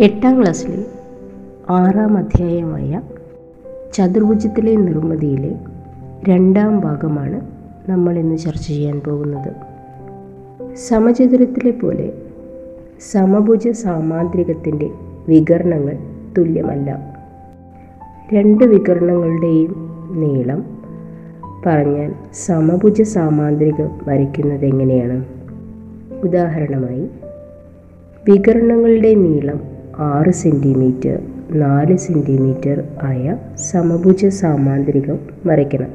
എട്ടാം ക്ലാസ്സിലെ ആറാം അധ്യായമായ ചതുർഭുജത്തിലെ നിർമ്മിതിയിലെ രണ്ടാം ഭാഗമാണ് നമ്മൾ ഇന്ന് ചർച്ച ചെയ്യാൻ പോകുന്നത്. സമചതുരത്തിലെ പോലെ സമഭുജ സാമാന്ത്രികത്തിന്റെ വികരണങ്ങൾ തുല്യമല്ല. രണ്ട് വികരണങ്ങളുടെയും നീളം പറഞ്ഞാൽ സമഭുജ സാമാന്ത്രികം വരയ്ക്കുന്നത് എങ്ങനെയാണ്? ഉദാഹരണമായി വികരണങ്ങളുടെ നീളം ആറ് സെന്റിമീറ്റർ നാല് സെന്റിമീറ്റർ ആയ സമഭുജ സാമാന്തരികം വരയ്ക്കണം.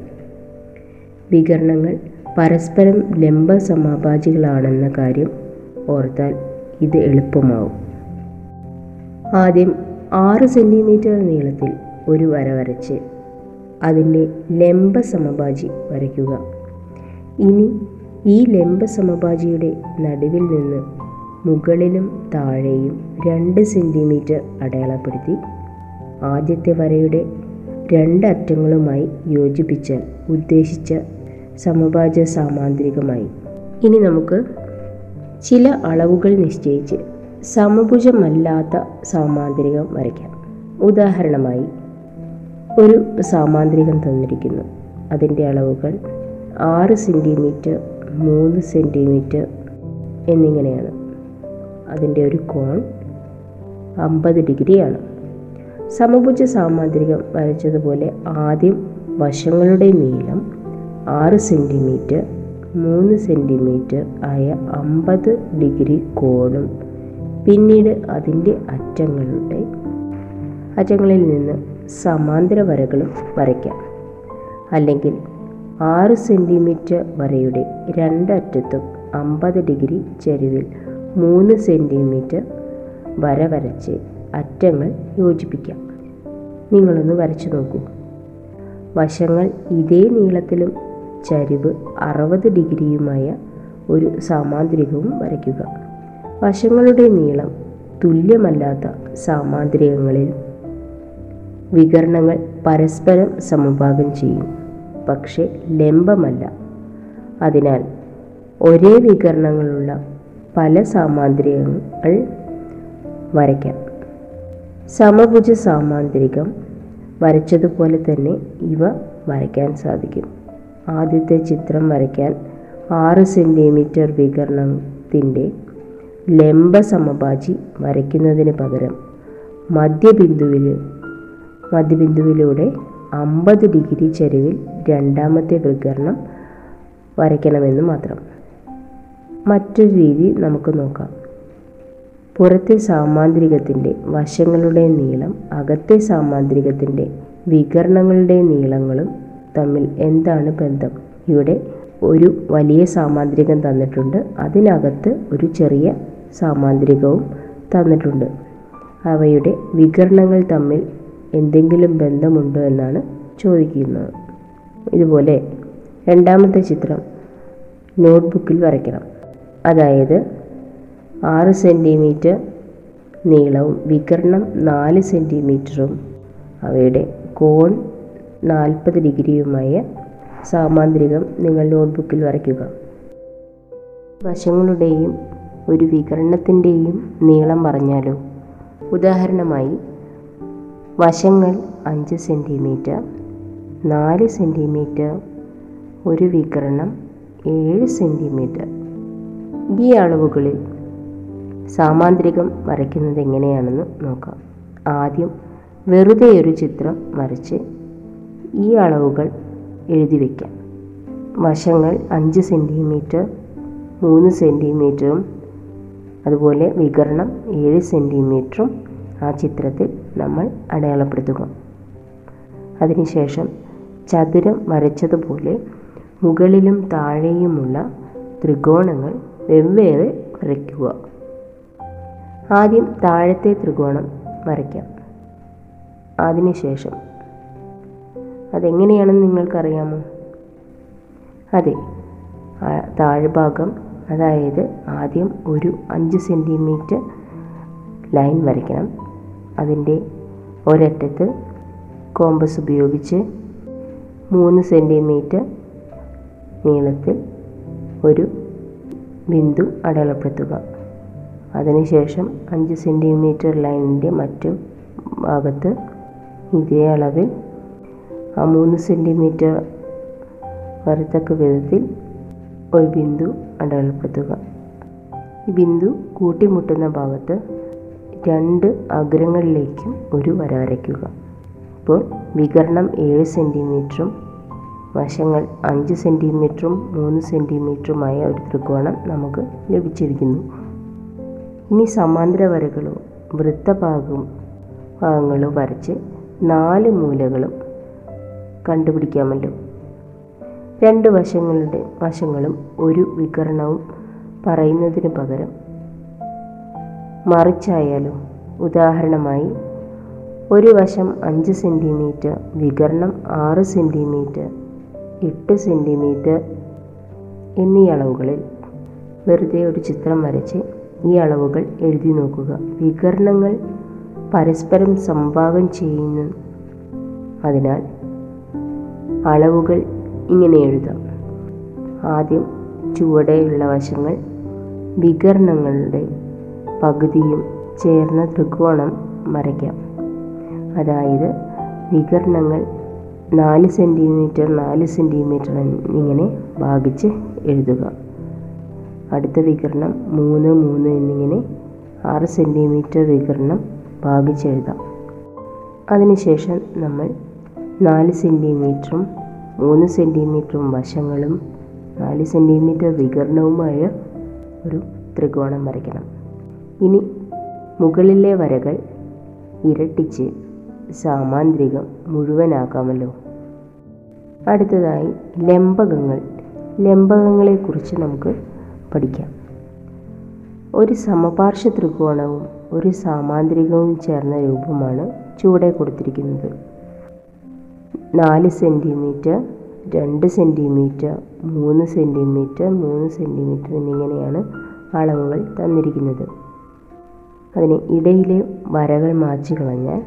വികരണങ്ങൾ പരസ്പരം ലംബ സമാപാചികളാണെന്ന കാര്യം ഓർത്താൽ ഇത് എളുപ്പമാവും. ആദ്യം ആറ് സെന്റിമീറ്റർ നീളത്തിൽ ഒരു വര വരച്ച് അതിന്റെ ലംബ സമഭാജി വരയ്ക്കുക. ഇനി ഈ ലംബ സമഭാജിയുടെ നടുവിൽ നിന്ന് മുകളിലും താഴെയും രണ്ട് സെന്റിമീറ്റർ അടയാളപ്പെടുത്തി ആദ്യത്തെ വരയുടെ രണ്ട് അറ്റങ്ങളുമായി യോജിപ്പിച്ചാൽ ഉദ്ദേശിച്ച സമഭാജ സാമാന്ത്രികമായി. ഇനി നമുക്ക് ചില അളവുകൾ നിശ്ചയിച്ച് സമഭുജമല്ലാത്ത സാമാന്ത്രികം വരയ്ക്കാം. ഉദാഹരണമായി ഒരു സാമാന്ത്രികം തന്നിരിക്കുന്നു. അതിന്റെ അളവുകൾ ആറ് സെന്റിമീറ്റർ മൂന്ന് സെന്റിമീറ്റർ എന്നിങ്ങനെയാണ്. അതിന്റെ ഒരു കോൺ അമ്പത് ഡിഗ്രിയാണ്. സമഭുജ സാമാന്ത്രികം വരച്ചതുപോലെ ആദ്യം വശങ്ങളുടെ നീളം ആറ് സെന്റിമീറ്റർ മൂന്ന് സെന്റിമീറ്റർ ആയ അമ്പത് ഡിഗ്രി കോണും പിന്നീട് അതിന്റെ അറ്റങ്ങളുടെ അറ്റങ്ങളിൽ നിന്ന് സമാന്തര വരകളും വരയ്ക്കാം. അല്ലെങ്കിൽ ആറ് സെന്റിമീറ്റർ വരയുടെ രണ്ടറ്റത്തും അമ്പത് ഡിഗ്രി ചരിവിൽ മൂന്ന് സെന്റിമീറ്റർ വര വരച്ച് അറ്റങ്ങൾ യോജിപ്പിക്കാം. നിങ്ങളൊന്ന് വരച്ചു നോക്കൂ. വശങ്ങൾ ഇതേ നീളത്തിലും ചരിവ് അറുപത് ഡിഗ്രിയുമായ ഒരു സാമാന്ത്രികവും വരയ്ക്കുക. വശങ്ങളുടെ നീളം തുല്യമല്ലാത്ത സാമാന്ത്രികങ്ങളിൽ വികരണങ്ങൾ പരസ്പരം സമഭാഗം ചെയ്യും പക്ഷേ ലംബമല്ല. അതിനാൽ ഒരേ വികരണങ്ങളുള്ള പല സാമാന്ത്രികങ്ങൾ വരയ്ക്കാം. സമഭുജ സാമാന്ത്രികം വരച്ചതുപോലെ തന്നെ ഇവ വരയ്ക്കാൻ സാധിക്കും. ആദ്യത്തെ ചിത്രം വരയ്ക്കാൻ ആറ് സെന്റിമീറ്റർ വികരണത്തിന്റെ ലംബ സമഭാജി വരയ്ക്കുന്നതിന് പകരം മധ്യബിന്ദുവിൽ മധ്യബിന്ദുവിലൂടെ അമ്പത് ഡിഗ്രി ചരിവിൽ രണ്ടാമത്തെ വികരണം വരയ്ക്കണമെന്ന് മാത്രം. മറ്റൊരു രീതി നമുക്ക് നോക്കാം. പുറത്തെ സാമാന്ത്രികത്തിന്റെ വശങ്ങളുടെ നീളം അകത്തെ സാമാന്ത്രികത്തിന്റെ വികരണങ്ങളുടെ നീളങ്ങളും തമ്മിൽ എന്താണ് ബന്ധം? ഇവിടെ ഒരു വലിയ സാമാന്ത്രികം തന്നിട്ടുണ്ട്. അതിനകത്ത് ഒരു ചെറിയ സാമാന്ത്രികവും തന്നിട്ടുണ്ട്. അവയുടെ വികരണങ്ങൾ തമ്മിൽ എന്തെങ്കിലും ബന്ധമുണ്ടോ എന്നാണ് ചോദിക്കുന്നത്. ഇതുപോലെ രണ്ടാമത്തെ ചിത്രം നോട്ട്ബുക്കിൽ വരയ്ക്കണം. അതായത് ആറ് സെന്റിമീറ്റർ നീളവും വികരണം നാല് സെന്റിമീറ്ററും അവയുടെ കോൺ നാൽപ്പത് ഡിഗ്രിയുമായ സാമാന്ത്രികം നിങ്ങൾ നോട്ട്ബുക്കിൽ വരയ്ക്കുക. വശങ്ങളുടെയും ഒരു വികരണത്തിന്റെയും നീളം പറഞ്ഞാലോ? ഉദാഹരണമായി വശങ്ങൾ അഞ്ച് സെന്റിമീറ്റർ നാല് സെന്റിമീറ്റർ ഒരു വികരണം ഏഴ് സെന്റിമീറ്റർ ഈ അളവുകളിൽ സാമാന്ത്രികം വരയ്ക്കുന്നത് എങ്ങനെയാണെന്ന് നോക്കാം. ആദ്യം വെറുതെ ഒരു ചിത്രം വരച്ച് ഈ അളവുകൾ എഴുതി വയ്ക്കാം വശങ്ങൾ അഞ്ച് സെന്റിമീറ്റർ മൂന്ന് സെന്റിമീറ്ററും അതുപോലെ വികരണം ഏഴ് സെന്റിമീറ്ററും ആ ചിത്രത്തിൽ നമ്മൾ അടയാളപ്പെടുത്തുക. അതിനുശേഷം ചതുരം വരച്ചതുപോലെ മുകളിലും താഴെയുമുള്ള ത്രികോണങ്ങൾ വെവ്വേറെ വരയ്ക്കുക. ആദ്യം താഴത്തെ ത്രികോണം വരയ്ക്കാം. അതിനുശേഷം. അതെങ്ങനെയാണെന്ന് നിങ്ങൾക്കറിയാമോ? അതെ താഴ്ഭാഗം അതായത് ആദ്യം ഒരു അഞ്ച് സെന്റിമീറ്റർ ലൈൻ വരയ്ക്കണം. അതിന്റെ ഒരറ്റത്ത് കോമ്പസ് ഉപയോഗിച്ച് മൂന്ന് സെന്റിമീറ്റർ നീളത്തിൽ ഒരു ബിന്ദു അടയാളപ്പെടുത്തുക. അതിനുശേഷം അഞ്ച് സെന്റിമീറ്റർ ലൈനിന്റെ മറ്റു ഭാഗത്ത് ഇതേ അളവിൽ ആ മൂന്ന് സെന്റിമീറ്റർ വരത്തക്ക വിധത്തിൽ ഒരു ബിന്ദു അടയാളപ്പെടുത്തുക. ഈ ബിന്ദു കൂട്ടിമുട്ടുന്ന ഭാഗത്ത് രണ്ട് അഗ്രങ്ങളിലേക്കും ഒരു വര വരയ്ക്കുക. ഇപ്പോൾ വികരണം ഏഴ് സെന്റിമീറ്ററും വശങ്ങൾ അഞ്ച് സെന്റിമീറ്ററും മൂന്ന് സെന്റിമീറ്ററുമായ ഒരു ത്രികോണം നമുക്ക് ലഭിച്ചിരിക്കുന്നു. ഇനി സമാന്തര വരകളോ വൃത്തഭാഗവും ഭാഗങ്ങളോ വരച്ച് നാല് മൂലകളും കണ്ടുപിടിക്കാമല്ലോ. രണ്ട് വശങ്ങളുടെ വശങ്ങളും ഒരു വികരണവും പറയുന്നതിന് പകരം മറിച്ചായാലോ ഉദാഹരണമായി ഒരു വശം അഞ്ച് സെന്റിമീറ്റർ വികരണം ആറ് സെന്റിമീറ്റർ എട്ട് സെന്റിമീറ്റർ എന്നീ അളവുകളിൽ വെറുതെ ഒരു ചിത്രം വരച്ച് ഈ അളവുകൾ എഴുതി നോക്കുക. വികരണങ്ങൾ പരസ്പരം സംഭാവം ചെയ്യുന്നു അതിനാൽ അളവുകൾ ഇങ്ങനെ എഴുതാം. ആദ്യം ചുവടെയുള്ള വശങ്ങൾ വികരണങ്ങളുടെ പകുതിയും ചേർന്ന ത്രികോണം വരയ്ക്കാം. അതായത് വികരണങ്ങൾ നാല് സെന്റിമീറ്റർ നാല് സെന്റിമീറ്റർ എന്നിങ്ങനെ ഭാഗിച്ച് എഴുതുക. അടുത്ത വികരണം മൂന്ന് മൂന്ന് എന്നിങ്ങനെ ആറ് സെന്റിമീറ്റർ വികരണം ഭാഗിച്ചെഴുതാം അതിനുശേഷം നമ്മൾ നാല് സെന്റിമീറ്ററും മൂന്ന് സെന്റിമീറ്ററും വശങ്ങളും നാല് സെന്റിമീറ്റർ വികരണവുമായ ഒരു ത്രികോണം വരയ്ക്കണം. ഇനി മുകളിലെ വരകൾ ഇരട്ടിച്ച് സാമാന്ത്രികം മുഴുവനാക്കാമല്ലോ. അടുത്തതായി ലംബകങ്ങൾ. ലംബകങ്ങളെക്കുറിച്ച് നമുക്ക് പഠിക്കാം. ഒരു സമപാർശ്വ ത്രികോണവും ഒരു സാമാന്ത്രികവും ചേർന്ന രൂപമാണ് ചുവടെ കൊടുത്തിരിക്കുന്നത്. നാല് സെന്റിമീറ്റർ രണ്ട് സെന്റിമീറ്റർ മൂന്ന് സെന്റിമീറ്റർ മൂന്ന് സെന്റിമീറ്റർ എന്നിങ്ങനെയാണ് അളവുകൾ തന്നിരിക്കുന്നത്. അതിന് ഇടയിലെ വരകൾ മായ്ച്ചു കളഞ്ഞാൽ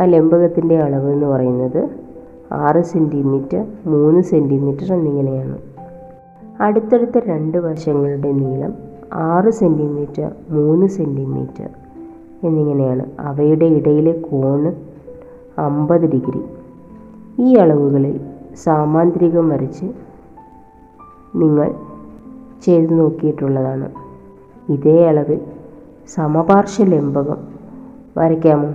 ആ ലംബകത്തിന്റെ അളവ് എന്ന് പറയുന്നത് ആറ് സെന്റിമീറ്റർ മൂന്ന് സെന്റിമീറ്റർ എന്നിങ്ങനെയാണ്. അടുത്തടുത്ത രണ്ട് വശങ്ങളുടെ നീളം ആറ് സെന്റിമീറ്റർ മൂന്ന് സെന്റിമീറ്റർ എന്നിങ്ങനെയാണ്. അവയുടെ ഇടയിലെ കോണ് അമ്പത് ഡിഗ്രി. ഈ അളവുകളിൽ സാമാന്ത്രികം വരച്ച് നിങ്ങൾ ചെയ്തു നോക്കിയിട്ടുള്ളതാണ്. ഇതേ അളവിൽ സമപാർശ്വ ലംബകം വരയ്ക്കാമോ?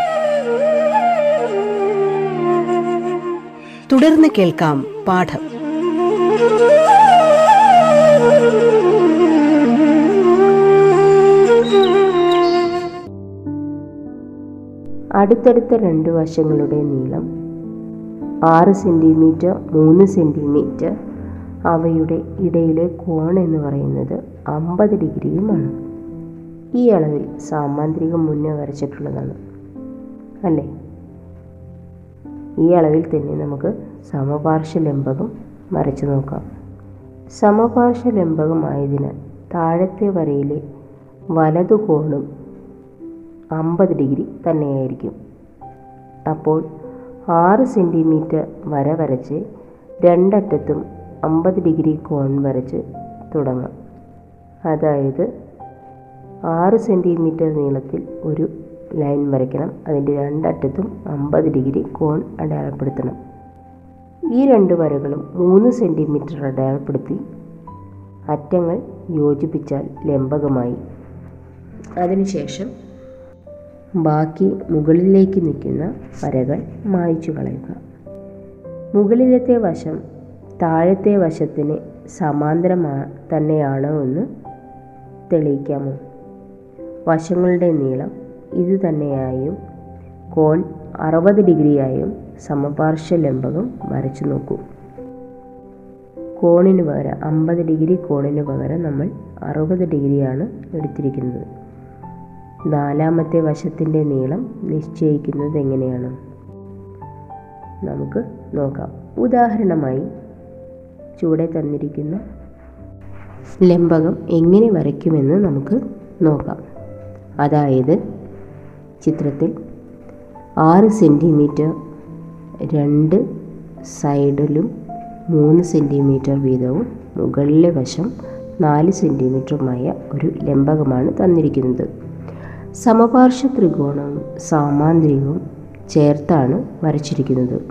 തുടർന്ന് കേൾക്കാം പാഠം. അടുത്തടുത്ത രണ്ട് വശങ്ങളുടെ നീളം ആറ് സെന്റിമീറ്റർ മൂന്ന് സെന്റിമീറ്റർ അവയുടെ ഇടയിലെ കോൺ എന്ന് പറയുന്നത് അമ്പത് ഡിഗ്രിയുമാണ്. ഈ അളവിൽ സാമാന്ത്രികം മുന്നേ വരച്ചിട്ടുള്ളതാണ്. അല്ലേ? ഈ അളവിൽ തന്നെ നമുക്ക് സമപാർശ്വ ലംബകം വരച്ചു നോക്കാം. സമപാർശ്വലംബകമായതിനാൽ താഴത്തെ വരയിലെ വലതു കോണും അമ്പത് ഡിഗ്രി തന്നെയായിരിക്കും. അപ്പോൾ ആറ് സെന്റിമീറ്റർ വര വരച്ച് രണ്ടറ്റത്തും അമ്പത് ഡിഗ്രി കോൺ വരച്ച് തുടങ്ങാം. അതായത് ആറ് സെന്റിമീറ്റർ നീളത്തിൽ ഒരു ലൈൻ വരയ്ക്കണം. അതിന്റെ രണ്ടറ്റത്തും അമ്പത് ഡിഗ്രി കോൺ അടയാളപ്പെടുത്തണം. ഈ രണ്ട് വരകളും മൂന്ന് സെന്റിമീറ്റർ അടയാളപ്പെടുത്തി അറ്റങ്ങൾ യോജിപ്പിച്ചാൽ ലംബകമായി. അതിനുശേഷം ബാക്കി മുകളിലേക്ക് നിൽക്കുന്ന വരകൾ മായ്ച്ചു കളയുക. മുകളിലത്തെ വശം താഴത്തെ വശത്തിന് സമാന്തരമാ തന്നെയാണോ എന്ന് തെളിയിക്കാമോ? വശങ്ങളുടെ നീളം ഇതുതന്നെയായും കോൺ അറുപത് ഡിഗ്രിയായും സമപാർശ്വ ലംബകം വരച്ചു നോക്കൂ. കോണിന് പകരം അമ്പത് ഡിഗ്രി കോണിന് പകരം നമ്മൾ അറുപത് ഡിഗ്രിയാണ് എടുത്തിരിക്കുന്നത്. നാലാമത്തെ വശത്തിന്റെ നീളം നിശ്ചയിക്കുന്നത് എങ്ങനെയാണ്? നമുക്ക് നോക്കാം. ഉദാഹരണമായി ചുവടെ തന്നിരിക്കുന്ന ലംബകം എങ്ങനെ വരയ്ക്കുമെന്ന് നമുക്ക് നോക്കാം. അതായത് ചിത്രത്തിൽ ആറ് സെന്റിമീറ്റർ രണ്ട് സൈഡിലും മൂന്ന് സെന്റിമീറ്റർ വീതവും മുകളിലെ വശം നാല് സെന്റിമീറ്ററുമായ ഒരു ലംബകമാണ് തന്നിരിക്കുന്നത്. സമപാർശ്വ ത്രികോണവും സാമാന്ത്രികവും ചേർത്താണ് വരച്ചിരിക്കുന്നത്.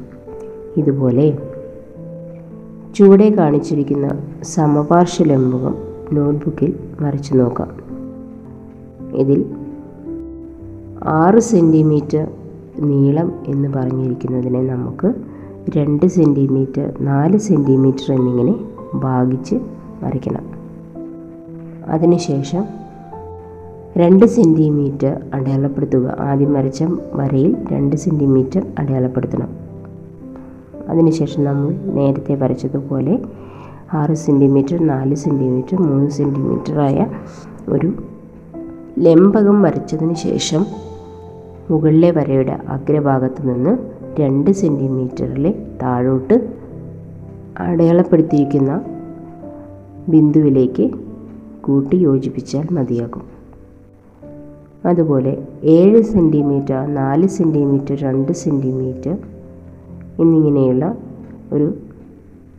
ഇതുപോലെ ചുവടെ കാണിച്ചിരിക്കുന്ന സമപാർശ്വ ലംബകം നോട്ട്ബുക്കിൽ വരച്ചു നോക്കാം. ഇതിൽ ആറ് സെന്റിമീറ്റർ നീളം എന്ന് പറഞ്ഞിരിക്കുന്നതിനെ നമുക്ക് രണ്ട് സെന്റിമീറ്റർ നാല് സെന്റിമീറ്റർ എന്നിങ്ങനെ ഭാഗിച്ച് വരയ്ക്കണം. അതിനുശേഷം രണ്ട് സെന്റിമീറ്റർ അടയാളപ്പെടുത്തുക. ആദ്യം വരച്ച വരയിൽ രണ്ട് സെന്റിമീറ്റർ അടയാളപ്പെടുത്തണം. അതിനുശേഷം നമ്മൾ നേരത്തെ വരച്ചതുപോലെ ആറ് സെന്റിമീറ്റർ നാല് സെന്റിമീറ്റർ മൂന്ന് സെന്റിമീറ്ററായ ഒരു ലംബകം വരച്ചതിന് ശേഷം മുകളിലെ വരയുടെ അഗ്രഭാഗത്ത് നിന്ന് രണ്ട് സെന്റിമീറ്ററിലെ താഴോട്ട് അടയാളപ്പെടുത്തിയിരിക്കുന്ന ബിന്ദുവിലേക്ക് കൂട്ടി യോജിപ്പിച്ചാൽ മതിയാകും. അതുപോലെ ഏഴ് സെന്റിമീറ്റർ നാല് സെന്റിമീറ്റർ രണ്ട് സെന്റിമീറ്റർ എന്നിങ്ങനെയുള്ള ഒരു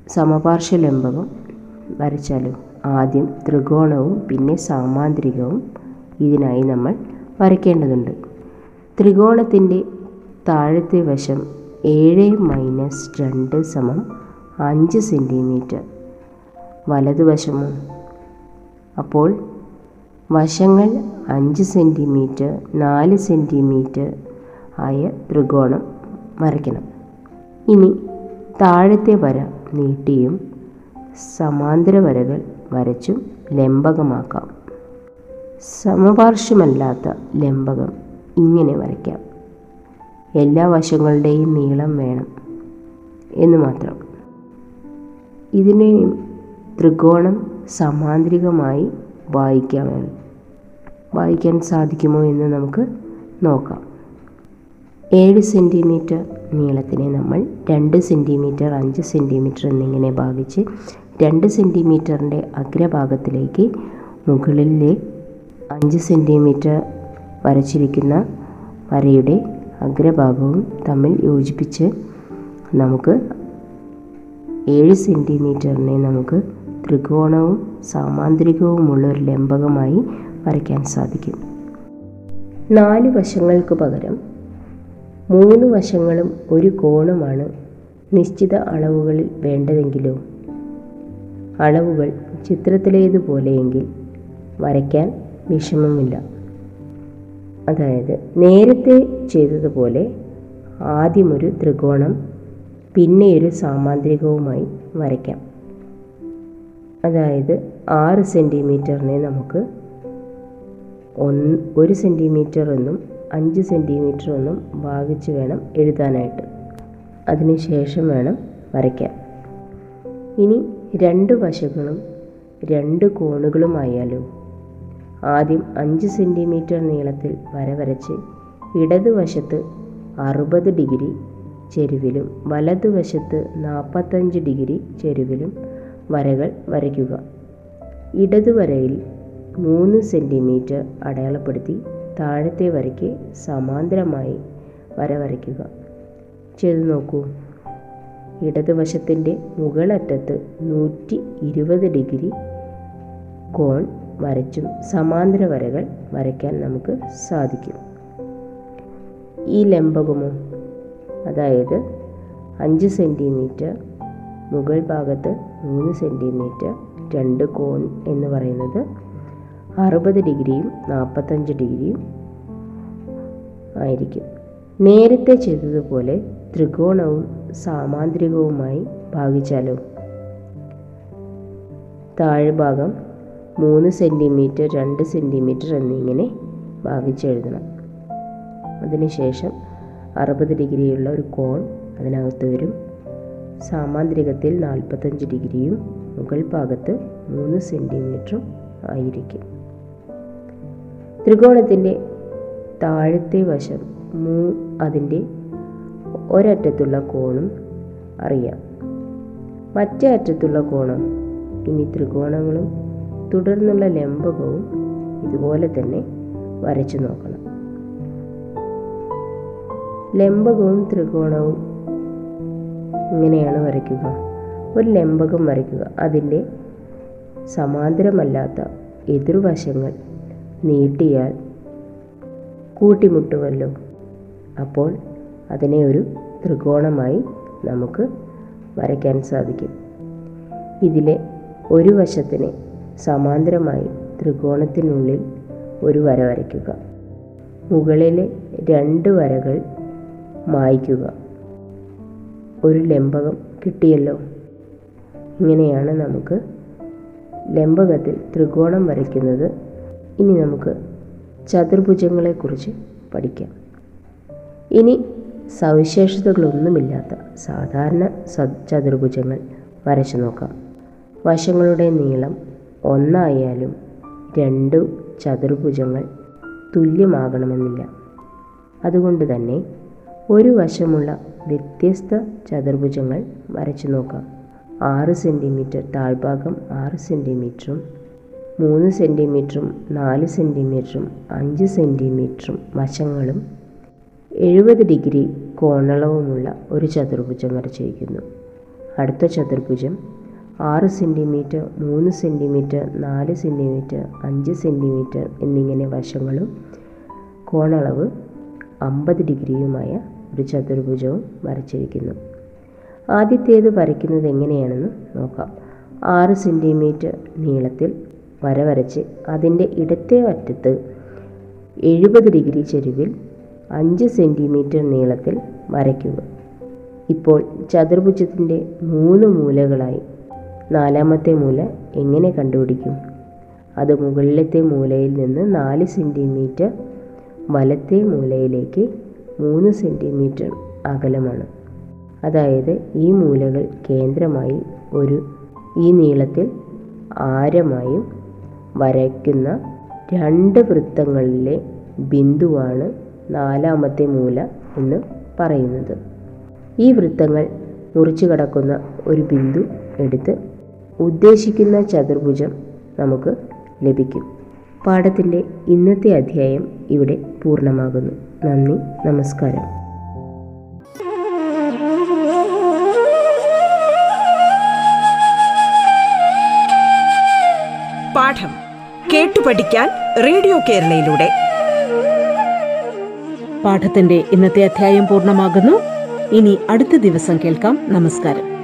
സമപാർശ്വ ലംബകം വരച്ചാലും ആദ്യം ത്രികോണവും പിന്നെ സാമാന്ത്രികവും ഇതിനായി നമ്മൾ വരയ്ക്കേണ്ടതുണ്ട്. ത്രികോണത്തിന്റെ താഴത്തെ വശം ഏഴ് മൈനസ് രണ്ട് സമം അഞ്ച് സെന്റിമീറ്റർ വലതുവശമോ അപ്പോൾ വശങ്ങൾ അഞ്ച് സെന്റിമീറ്റർ നാല് സെന്റിമീറ്റർ ആയ ത്രികോണം വരയ്ക്കണം. ഇനി താഴത്തെ വര നീട്ടിയും സമാന്തര വരകൾ വരച്ചും ലംബകമാക്കാം. സമപാർശ്വമല്ലാത്ത ലംബകം ഇങ്ങനെ വരയ്ക്കാം. എല്ലാ വശങ്ങളുടെയും നീളം വേണം എന്ന് മാത്രം. ഇതിനെ ത്രികോണം സമാന്തരികമായി വായിക്കാമെന്ന് വായിക്കാൻ സാധിക്കുമോ എന്ന് നമുക്ക് നോക്കാം. ഏഴ് സെന്റിമീറ്റർ നീളത്തിനെ നമ്മൾ രണ്ട് സെന്റിമീറ്റർ അഞ്ച് സെന്റിമീറ്റർ എന്നിങ്ങനെ ഭാഗിച്ച് രണ്ട് സെന്റിമീറ്ററിന്റെ അഗ്രഭാഗത്തിലേക്ക് മുകളിലെ അഞ്ച് സെന്റിമീറ്റർ വരച്ചിരിക്കുന്ന വരയുടെ അഗ്രഭാഗവും തമ്മിൽ യോജിപ്പിച്ച് നമുക്ക് ഏഴ് സെന്റിമീറ്ററിനെ നമുക്ക് ത്രികോണവും സാമാന്തരികവുമുള്ള ഒരു ലംബകമായി വരയ്ക്കാൻ സാധിക്കും. നാല് വശങ്ങൾക്ക് പകരം മൂന്ന് വശങ്ങളും ഒരു കോണുമാണ് നിശ്ചിത അളവുകളിൽ വേണ്ടതെങ്കിലോ? അളവുകൾ ചിത്രത്തിലേതുപോലെയെങ്കിൽ വരയ്ക്കാൻ വിഷമമില്ല. അതായത് നേരത്തെ ചെയ്തതുപോലെ ആദ്യമൊരു ത്രികോണം പിന്നെ ഒരു സാമാന്ത്രികവുമായി വരയ്ക്കാം. അതായത് ആറ് സെന്റിമീറ്ററിനെ നമുക്ക് ഒന്ന് ഒരു സെന്റിമീറ്റർ എന്നും അഞ്ച് സെന്റിമീറ്റർ എന്നും ഭാഗിച്ച് വേണം എഴുതാനായിട്ട്. അതിനുശേഷം വേണം വരയ്ക്കാൻ. ഇനി രണ്ട് വശങ്ങളും രണ്ട് കോണുകളുമായാലോ ആദ്യം അഞ്ച് സെന്റിമീറ്റർ നീളത്തിൽ വര വരച്ച് ഇടതുവശത്ത് അറുപത് ഡിഗ്രി ചെരുവിലും വലതുവശത്ത് നാൽപ്പത്തഞ്ച് ഡിഗ്രി ചെരുവിലും വരകൾ വരയ്ക്കുക. ഇടതുവരയിൽ മൂന്ന് സെന്റിമീറ്റർ അടയാളപ്പെടുത്തി താഴത്തെ വരയ്ക്ക് സമാന്തരമായി വര വരയ്ക്കുക ചെയ്തു നോക്കൂ. ഇടതുവശത്തിന്റെ മുകളറ്റത്ത് നൂറ്റി ഇരുപത് ഡിഗ്രി കോൺ വരച്ചും സമാന്തര വരകൾ വരയ്ക്കാൻ നമുക്ക് സാധിക്കും. ഈ ലംബകമോ അതായത് അഞ്ച് സെന്റിമീറ്റർ മുകൾ ഭാഗത്ത് മൂന്ന് സെന്റിമീറ്റർ രണ്ട് കോൺ എന്ന് പറയുന്നത് അറുപത് ഡിഗ്രിയും നാൽപ്പത്തഞ്ച് ഡിഗ്രിയും ആയിരിക്കും. നേരത്തെ ചെയ്തതുപോലെ ത്രികോണവും സാമാന്ത്രികവുമായി ഭാഗിച്ചാലോ? താഴ്ഭാഗം മൂന്ന് സെന്റിമീറ്റർ രണ്ട് സെന്റിമീറ്റർ എന്നിങ്ങനെ ഭാഗിച്ചെഴുതണം അതിനുശേഷം അറുപത് ഡിഗ്രിയുള്ള ഒരു കോൺ അതിനകത്ത് വരും. സാമാന്തരികത്തിൽ നാൽപ്പത്തഞ്ച് ഡിഗ്രിയും മുകൾ ഭാഗത്ത് മൂന്ന് സെന്റിമീറ്ററും ആയിരിക്കും. ത്രികോണത്തിന്റെ താഴത്തെ വശം മൂ അതിന്റെ ഒരറ്റത്തുള്ള കോണും അറിയാം. മറ്റേ അറ്റത്തുള്ള കോണം ഇനി ത്രികോണങ്ങളും തുടർന്നുള്ള ലംബകവും ഇതുപോലെ തന്നെ വരച്ചു നോക്കണം. ലംബകവും ത്രികോണവും ഇങ്ങനെയാണ് വരയ്ക്കുക. ഒരു ലംബകം വരയ്ക്കുക. അതിന്റെ സമാന്തരമല്ലാത്ത എതിർവശങ്ങൾ നീട്ടിയാൽ കൂട്ടിമുട്ടുമല്ലോ. അപ്പോൾ അതിനെ ഒരു ത്രികോണമായി നമുക്ക് വരയ്ക്കാൻ സാധിക്കും. ഇതിലെ ഒരു വശത്തിന് സമാന്തരമായി ത്രികോണത്തിനുള്ളിൽ ഒരു വര വരയ്ക്കുക. മുകളിലെ രണ്ട് വരകൾ മായ്ക്കുക. ഒരു ലംബകം കിട്ടിയല്ലോ? ഇങ്ങനെയാണ് നമുക്ക് ലംബകത്തിൽ ത്രികോണം വരയ്ക്കുന്നത്. ഇനി നമുക്ക് ചതുർഭുജങ്ങളെക്കുറിച്ച് പഠിക്കാം. ഇനി സവിശേഷതകളൊന്നുമില്ലാത്ത സാധാരണ ചതുർഭുജങ്ങൾ വരച്ചു നോക്കാം. വശങ്ങളുടെ നീളം ഒന്നായാലും രണ്ടു ചതുർഭുജങ്ങൾ തുല്യമാകണമെന്നില്ല. അതുകൊണ്ട് തന്നെ ഒരു വശമുള്ള വ്യത്യസ്ത ചതുർഭുജങ്ങൾ വരച്ചു നോക്കാം. ആറ് സെന്റിമീറ്റർ താഴ്ഭാഗം ആറ് സെന്റിമീറ്ററും മൂന്ന് സെന്റിമീറ്ററും നാല് സെന്റിമീറ്ററും അഞ്ച് സെന്റിമീറ്ററും വശങ്ങളും എഴുപത് ഡിഗ്രി കോണളവുമുള്ള ഒരു ചതുർഭുജം വരച്ചിരിക്കുന്നു. അടുത്ത ചതുർഭുജം ആറ് സെന്റിമീറ്റർ മൂന്ന് സെന്റിമീറ്റർ നാല് സെന്റിമീറ്റർ അഞ്ച് സെന്റിമീറ്റർ എന്നിങ്ങനെ വശങ്ങളും കോണളവ് അമ്പത് ഡിഗ്രിയുമായ ഒരു ചതുർഭുജവും വരച്ചിരിക്കുന്നു. ആദ്യത്തേത് വരയ്ക്കുന്നത് എങ്ങനെയാണെന്ന് നോക്കാം. ആറ് സെന്റിമീറ്റർ നീളത്തിൽ വര വരച്ച് അതിന്റെ ഇടത്തെ അറ്റത്ത് എഴുപത് ഡിഗ്രി ചെരുവിൽ അഞ്ച് സെന്റിമീറ്റർ നീളത്തിൽ വരയ്ക്കുക. ഇപ്പോൾ ചതുർഭുജത്തിന്റെ മൂന്ന് മൂലകളായി നാലാമത്തെ മൂല എങ്ങനെ കണ്ടുപിടിക്കും? അത് മുകളിലത്തെ മൂലയിൽ നിന്ന് നാല് സെന്റിമീറ്റർ വലത്തെ മൂലയിലേക്ക് മൂന്ന് സെന്റിമീറ്റർ അകലമാണ്. അതായത് ഈ മൂലകൾ കേന്ദ്രമായി ഒരു ഈ നീളത്തിൽ ആരമായും വരയ്ക്കുന്ന രണ്ട് വൃത്തങ്ങളിലെ ബിന്ദുവാണ് നാലാമത്തെ മൂല എന്ന് പറയുന്നത്. ഈ വൃത്തങ്ങൾ മുറിച്ചു കടക്കുന്ന ഒരു ബിന്ദു എടുത്ത് ഉദ്ദേശിക്കുന്ന ചതുർഭുജം നമുക്ക് ലഭിക്കും. പാഠത്തിന്റെ ഇന്നത്തെ അധ്യായം ഇവിടെ പൂർണമാകുന്നു. നന്ദി നമസ്കാരം. പാഠം കേട്ടു പഠിക്കാൻ റേഡിയോ കേരളയിലൂടെ. പാഠത്തിന്റെ ഇന്നത്തെ അധ്യായം പൂർണമാകുന്നു. ഇനി അടുത്ത ദിവസം കേൾക്കാം. നമസ്കാരം.